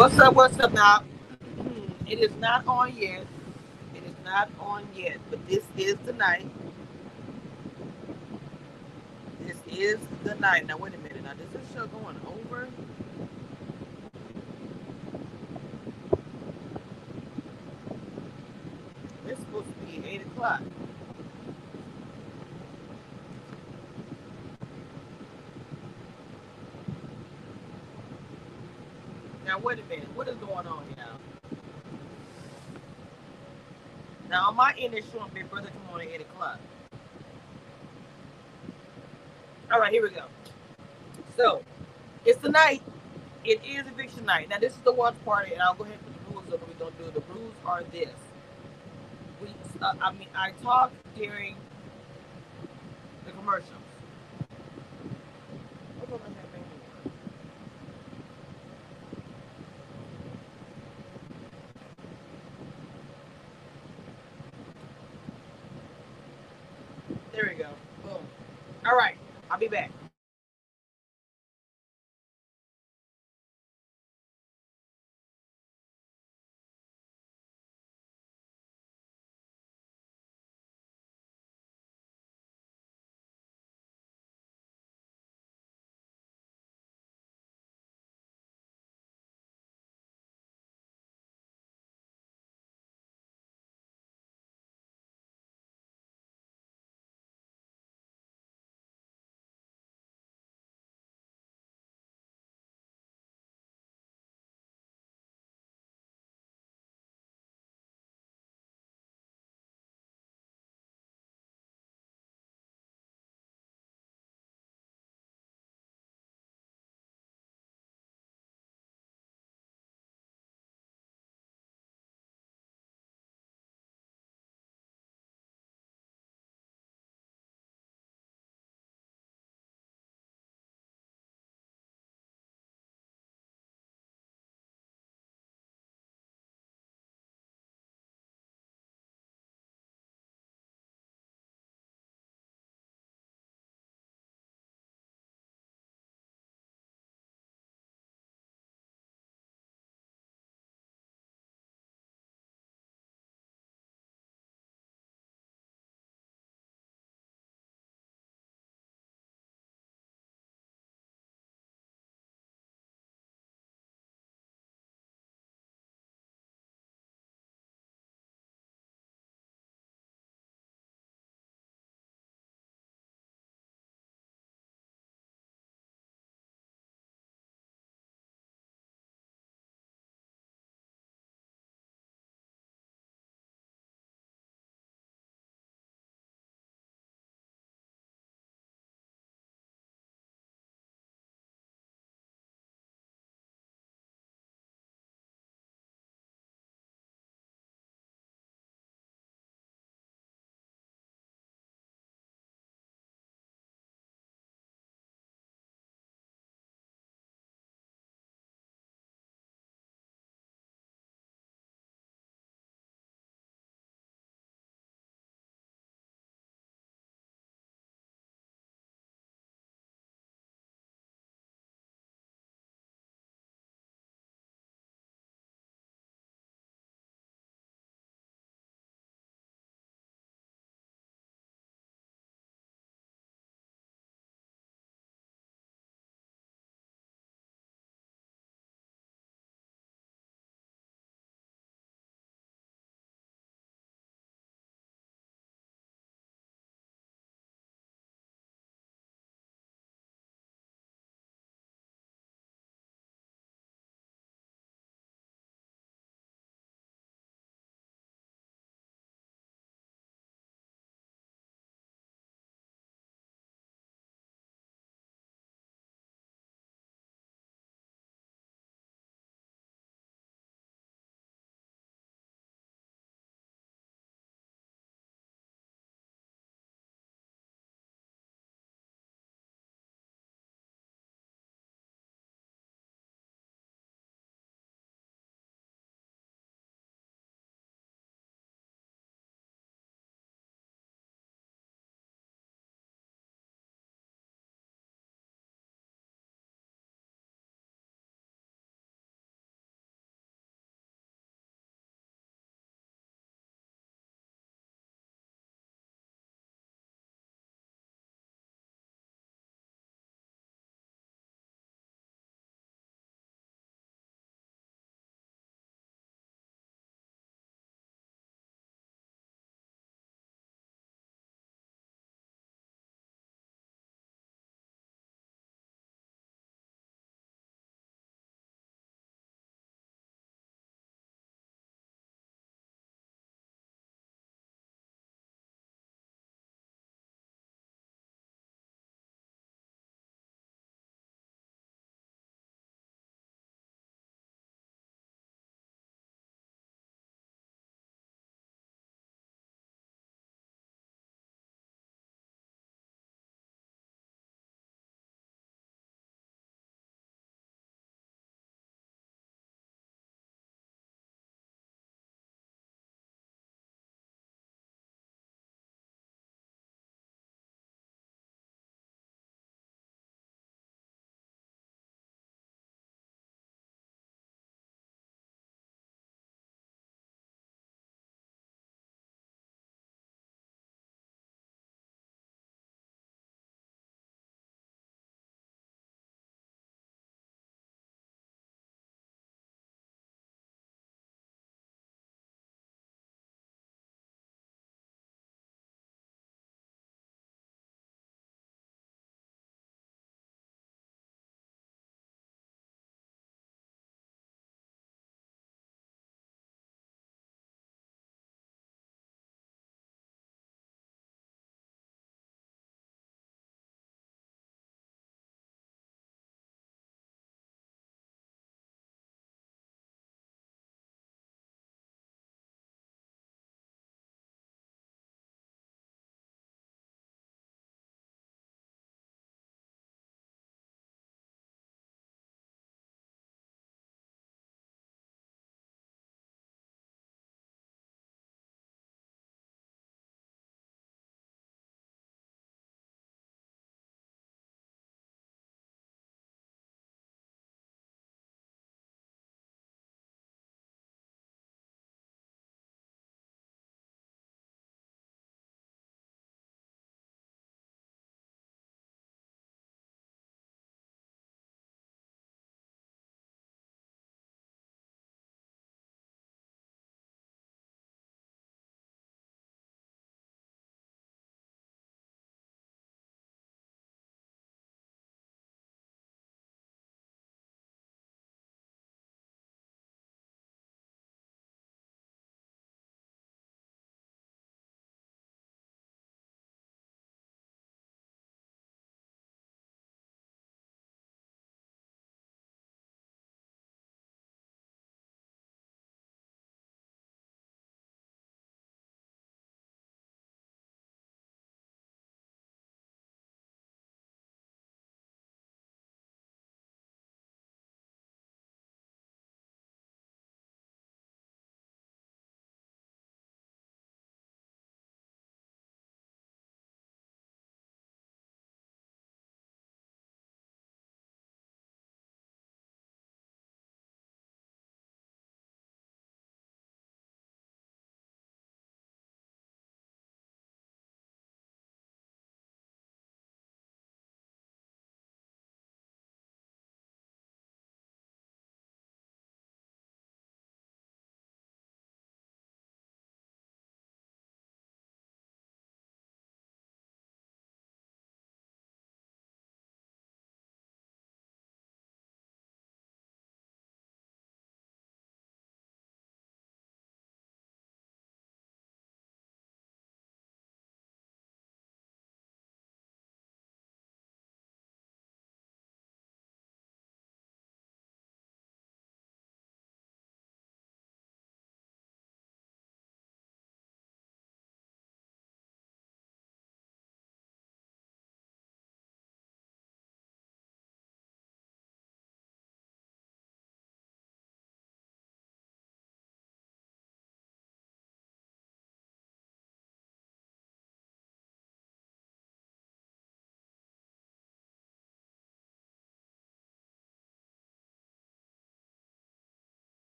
What's up? What's up now? Hmm, it is not on yet. It is not on yet, but this is the night. This is the night. Now wait a minute. Now is this show going over? It's supposed to be eight o'clock. Now wait a minute. What is going on now? Now on my end it's showing Big Brother come on at eight o'clock. All right, here we go. So it's the night. It is eviction night. Now this is the watch party, and I'll go ahead and put the rules what we're gonna do. The rules are this. We, uh, I mean, I talk during the commercials. Hold on, I have my- There we go. Boom. All right. I'll be back.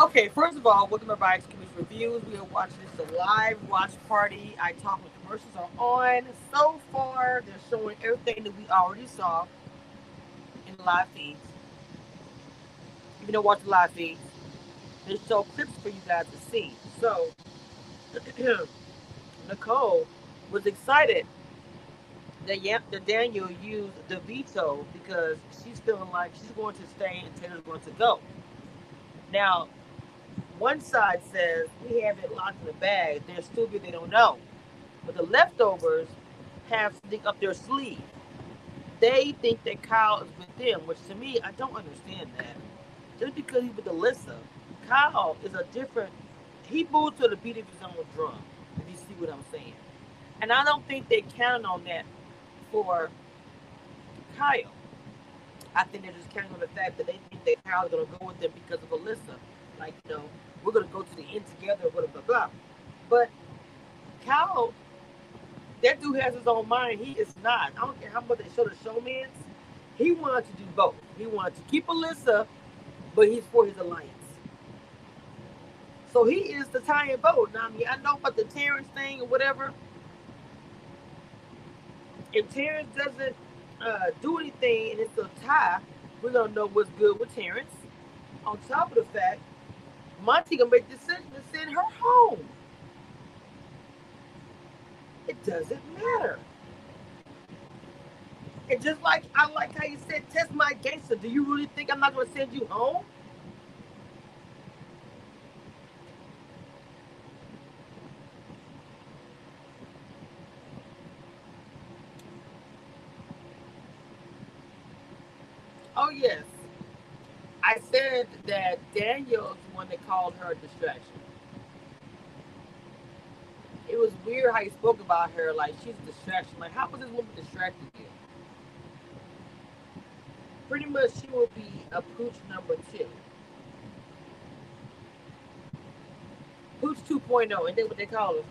Okay, first of all, welcome to Cameshia Reviews. We are watching this live watch party. I talk with commercials are on. So far, they're showing everything that we already saw in the live feeds. If you don't watch the live feeds, they show clips for you guys to see. So, Nicole was excited that, yeah, that Daniel used the veto because she's feeling like she's going to stay and Taylor's going to go. Now, one side says we have it locked in the bag. They're stupid, they don't know. But the leftovers have something up their sleeve. They think that Kyle is with them, which to me, I don't understand that. Just because he's with Alyssa, Kyle is a different, he moves to the beat of his own drum, if you see what I'm saying. And I don't think they count on that for Kyle. I think they're just counting on the fact that they think that Kyle's going to go with them because of Alyssa. Like, you know, we're to go to the end together, blah, blah, blah. But Kyle, that dude has his own mind. He is not. I don't care how much they show the showmance. He wanted to do both. He wanted to keep Alyssa, but he's for his alliance. So he is the tying boat. Now, I mean, I know about the Terrance thing or whatever. If Terrance doesn't uh, do anything and it's a tie, we're gonna know what's good with Terrance. On top of the fact, Monte gonna make the decision to send her home. It doesn't matter. And just like I like how you said, test my gangster. Do you really think I'm not gonna send you home? Oh yes. Said that Daniel's the one that called her a distraction. It was weird how he spoke about her, like she's a distraction. Like, how was this woman distracting you? Pretty much, she would be a pooch number two. Pooch 2.0, and then what they call her.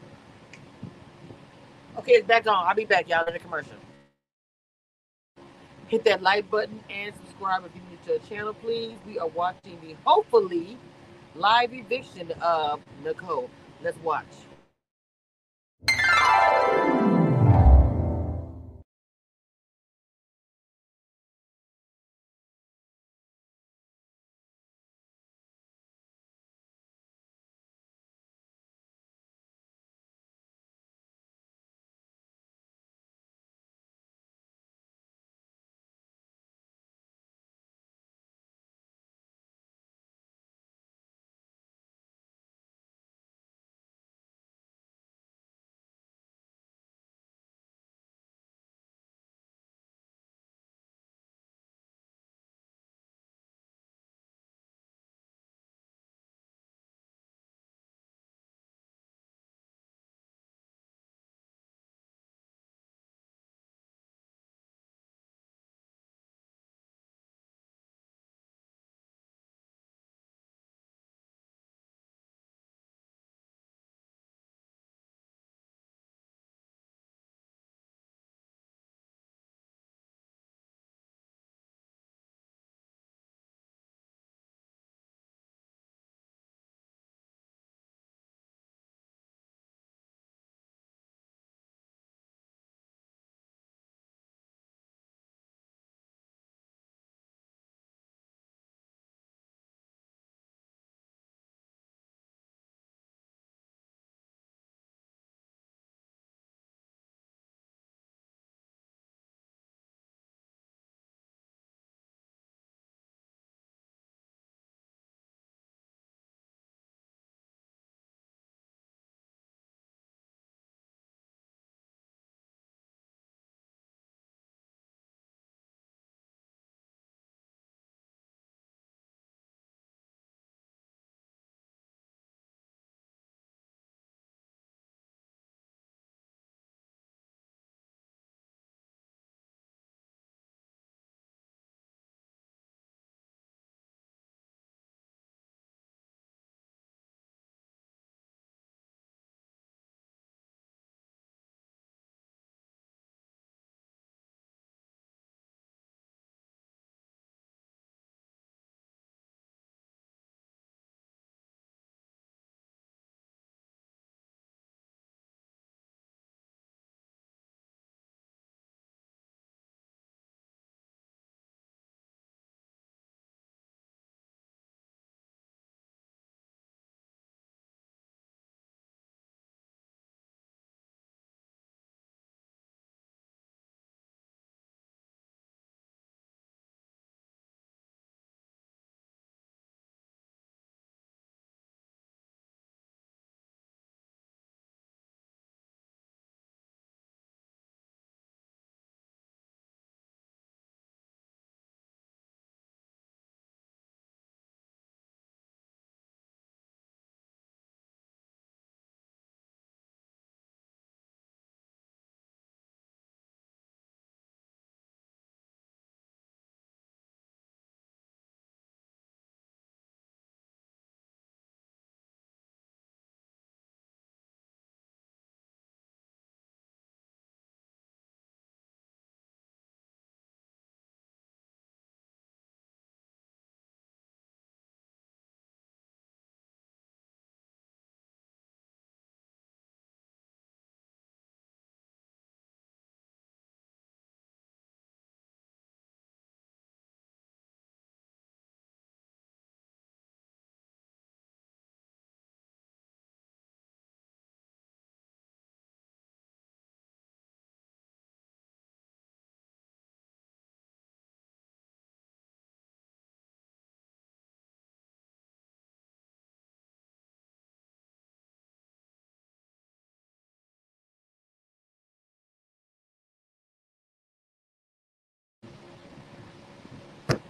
Okay, it's back on. I'll be back, y'all, in the commercial. Hit that like button and subscribe if you're new the channel, please. We are watching the hopefully live eviction of Nicole. Let's watch.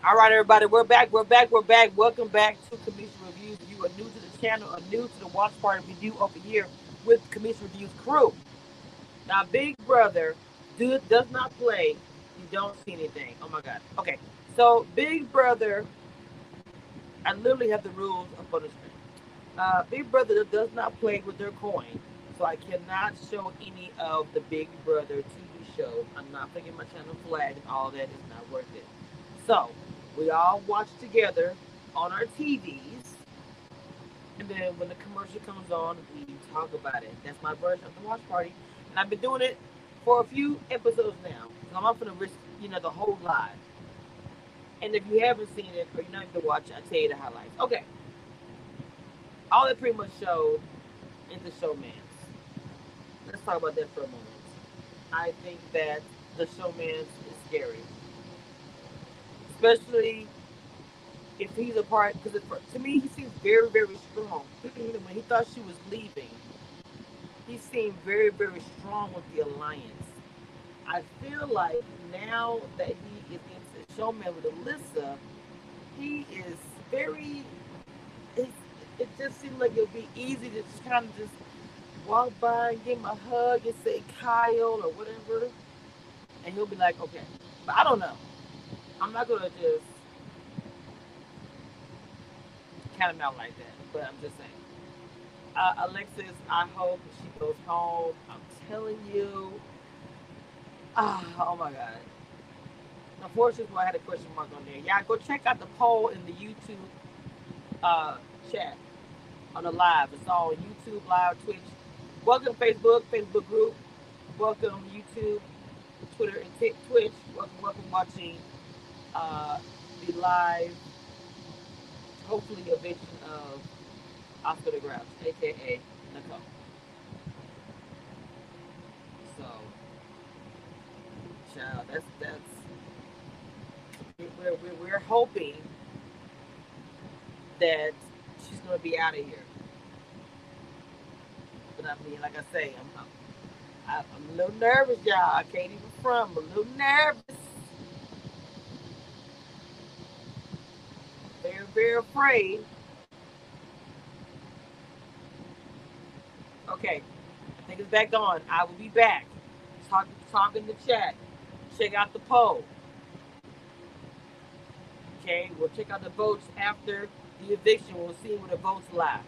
All right, everybody, we're back. We're back. We're back. Welcome back to Cameshia Reviews. If you are new to the channel or new to the Watch Party, do over here with Cameshia Reviews crew. Now, Big Brother do, does not play. You don't see anything. Oh my God. Okay, so Big Brother, I literally have the rules the screen. Uh, Big Brother does not play with their coin, so I cannot show any of the Big Brother TV shows. I'm not putting my channel flag and all that is not worth it. So we all watch together on our TVs, and then when the commercial comes on, we talk about it. That's my version of the watch party, and I've been doing it for a few episodes now. So I'm not gonna risk, you know, the whole live. And if you haven't seen it or you're not even watch, I'll tell you the highlights. Okay all it pretty much showed is the showmance. Let's talk about that for a moment. I think that the showmance is scary, especially if he's a part. Because to me, he seems very, very strong. when he thought she was leaving, he seemed very, very strong with the alliance. I feel like now that he is into the showmance with Alyssa, he is very it just seemed like it would be easy to just kind of just walk by and give him a hug and say Kyle or whatever. And he'll be like, okay. But I don't know. I'm not to just count him out like that. But I'm just saying. Uh, Alexis, I hope she goes home. I'm telling you. Ah, oh my God. Unfortunately, I had a question mark on there. Yeah, go check out the poll in the YouTube uh, chat on the live. It's all YouTube, live, Twitch. Welcome Facebook, Facebook group. Welcome YouTube, Twitter, and Twitch. Welcome, welcome watching uh, the live, hopefully eviction of Oscar the Grouch, aka Nicole. So, child, that's that's we're, we're, we're hoping that she's gonna be out of here. But I mean, like I say, I'm, I'm, I'm a little nervous, y'all. I can't even front. I'm a little nervous. Very, afraid. Okay, I think it's back on. I will be back. Talk, talk in the chat. Check out the poll. Okay, we'll check out the votes after the eviction. We'll see where the votes lie.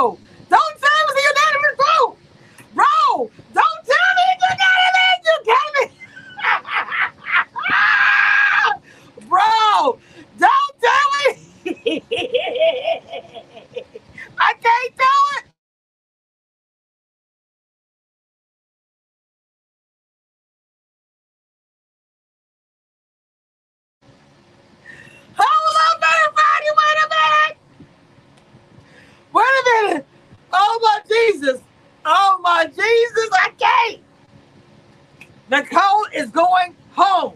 Bro, don't tell me it's a unanimous vote. Bro, don't tell me it's unanimous. You can't me. Bro, don't tell me. I can't do it. Hold up, everybody. Wait a minute. Wait a minute. Oh my Jesus. Oh my Jesus. I can't. Nicole is going home.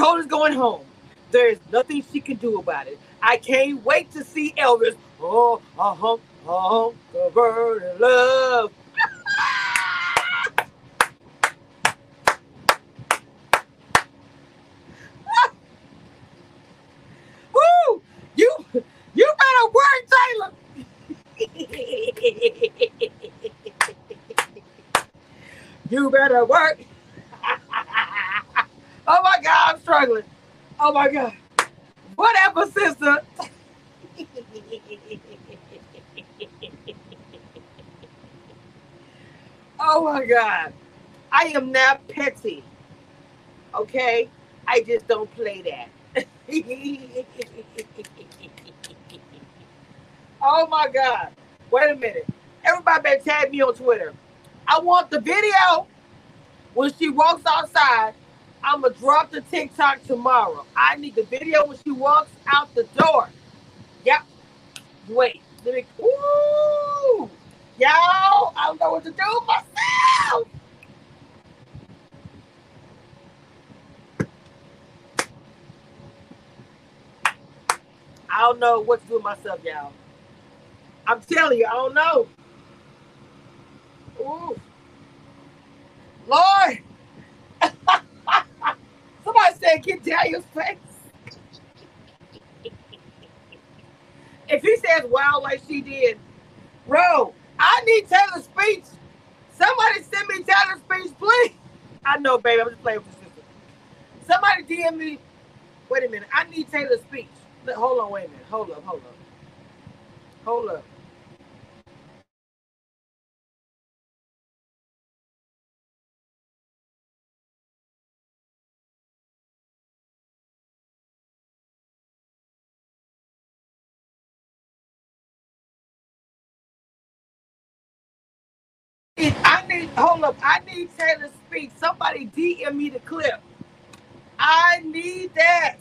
Is going home. There is nothing she can do about it. I can't wait to see Elvis. Oh, uh-huh, uh-huh, covered in love. Woo! You you better work, Taylor. you better work. oh my God, I'm struggling. Oh my God. Whatever, sister. oh my God. I am not petty. Okay? I just don't play that. oh my God. Wait a minute. Everybody better tag me on Twitter. I want the video when she walks outside. I'm going to drop the TikTok tomorrow. I need the video when she walks out the door. Yep. Wait. Let me. Woo! Y'all, I don't know what to do myself. I don't know what to do myself, y'all. I'm telling you, I don't know. Ooh. Lord. Somebody said, get Daniel's face. if he says wow like she did, bro, I need Taylor's speech. Somebody send me Taylor's speech, please. I know, baby. I'm just playing with your sister. Somebody DM me. Wait a minute. I need Taylor's speech. Hold on, wait a minute. Hold up, hold up. Hold up. Need Taylor's speech. Somebody DM me the clip. I need that.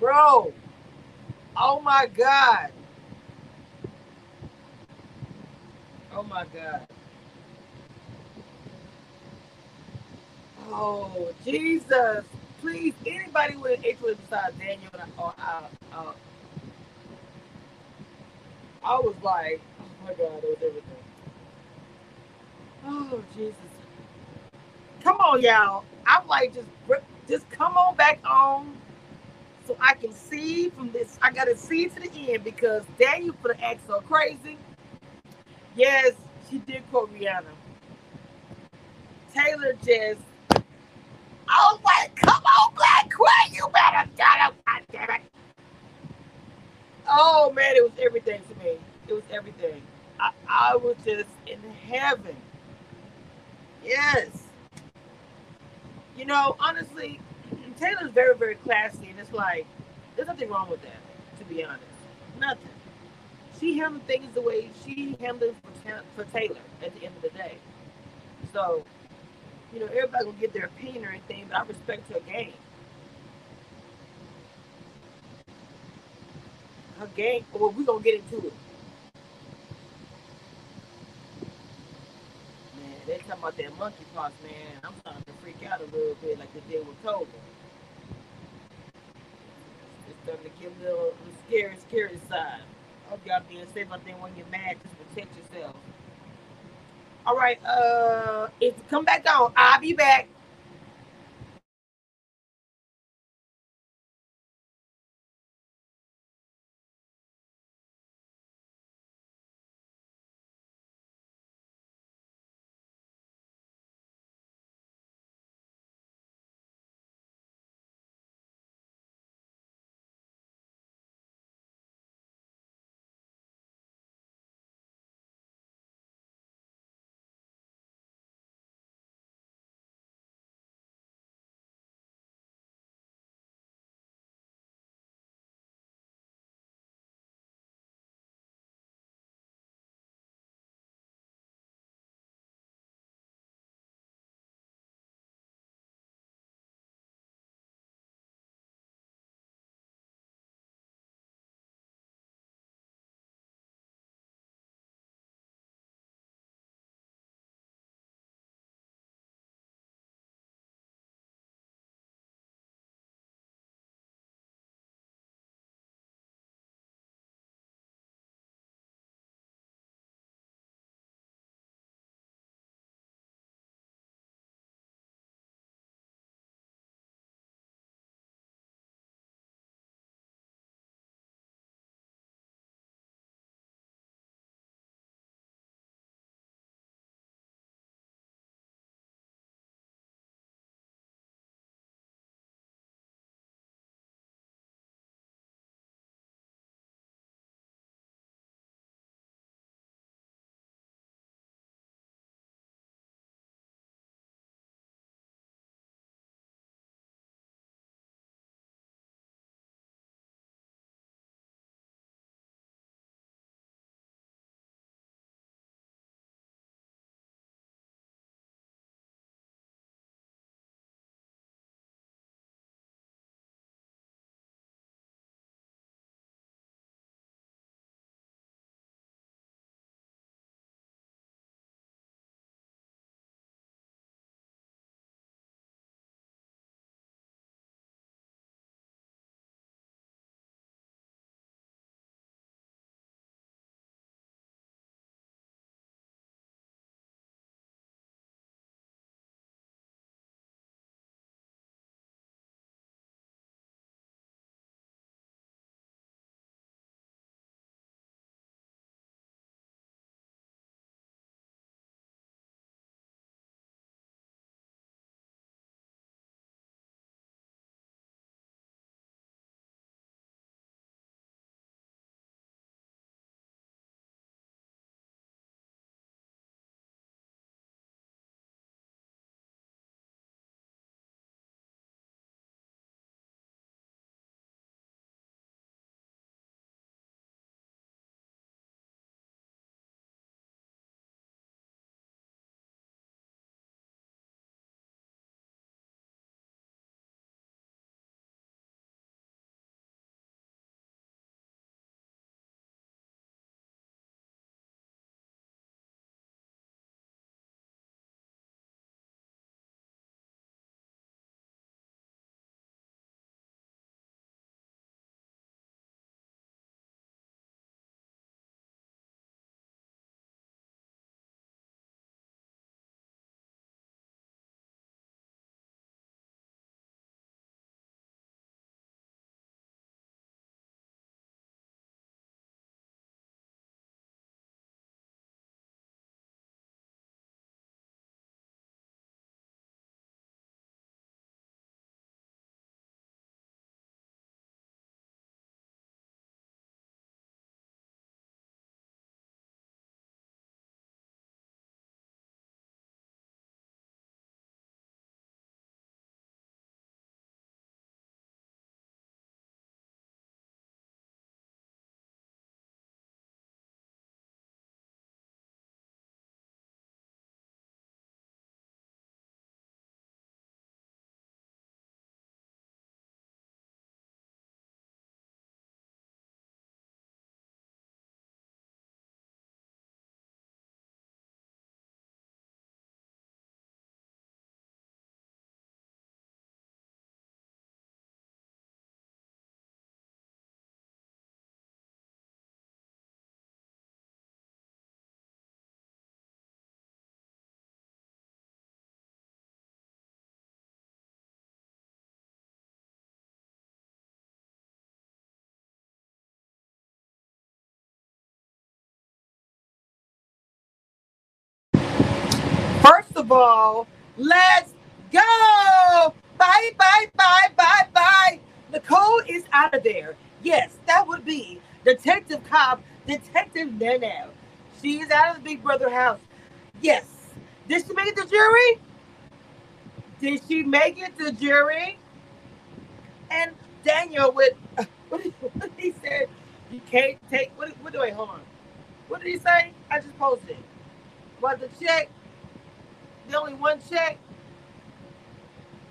Bro. Oh my God. Oh my God. Oh Jesus. Please, anybody with an interest besides Daniel or uh, uh, I was like, oh my God, it was everything. Oh Jesus. Come on, y'all. I'm like, just just come on back on so I can see from this. I gotta see to the end because Daniel put the act so crazy. Yes, she did quote Rihanna. Taylor just I was like, come on, Black Queen, you better get him, God damn it. Oh man, it was everything to me. It was everything. I, I was just in heaven. Yes. You know, honestly, Taylor's very, very classy, and it's like there's nothing wrong with that, to be honest. Nothing. She handled things the way she handled for, for Taylor at the end of the day. So, you know, everybody gonna get their opinion or anything, but I respect her game. Her game. Well, we're gonna get into it. Man, they talking about that monkeypox, man. I'm starting to freak out a little bit, like they did with COVID. It's starting to get a little, little scary, scary side. I Hope y'all being safe out there when you're mad. Just protect yourself. All right. Uh, if come back on, I'll be back. Let's go. Bye, bye, bye, bye, bye. Nicole is out of there. Yes, that would be Detective Cobb, Detective Nano. She is out of the Big Brother house. Yes. Did she make it to jury? Did she make it to jury? And Daniel with what did, what he say? You can't take what, what do I hold on? What did he say? I just posted. Was the check the only one check?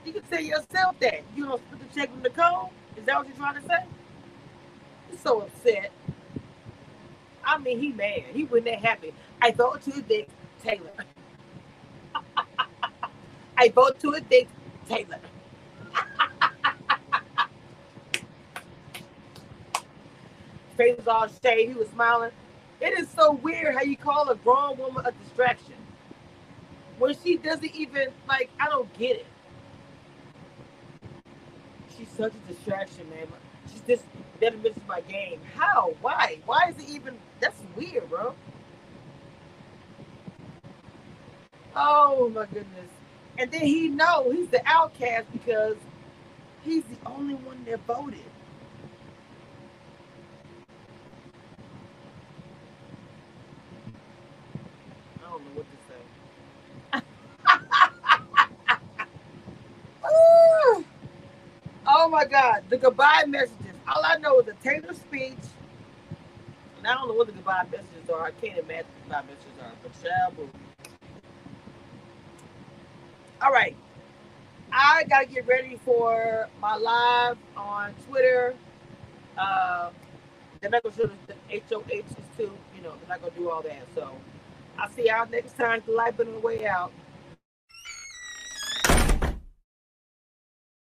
You can tell yourself that. You don't split the check with Nicole? Is that what you're trying to say? He's so upset. I mean, he mad. He wasn't that happy. I vote to Dick Taylor. I vote to Dick Taylor. Face was all shaved. He was smiling. It is so weird how you call a grown woman a distraction when she doesn't even like. I don't get it. She's such a distraction, man. She's just that misses my game. How? Why? Why is it even? That's weird, bro. Oh my goodness. And then he know he's the outcast because he's the only one that voted. I don't know what to say. oh my God, the goodbye messages. All I know is the Taylor speech. And I don't know what the goodbye messages are. I can't imagine the goodbye messages are. But child, all right. I gotta get ready for my live on Twitter. Uh, they're not gonna show the HOHs too, you know, they're not gonna do all that. So I'll see y'all next time. The light been on the way out.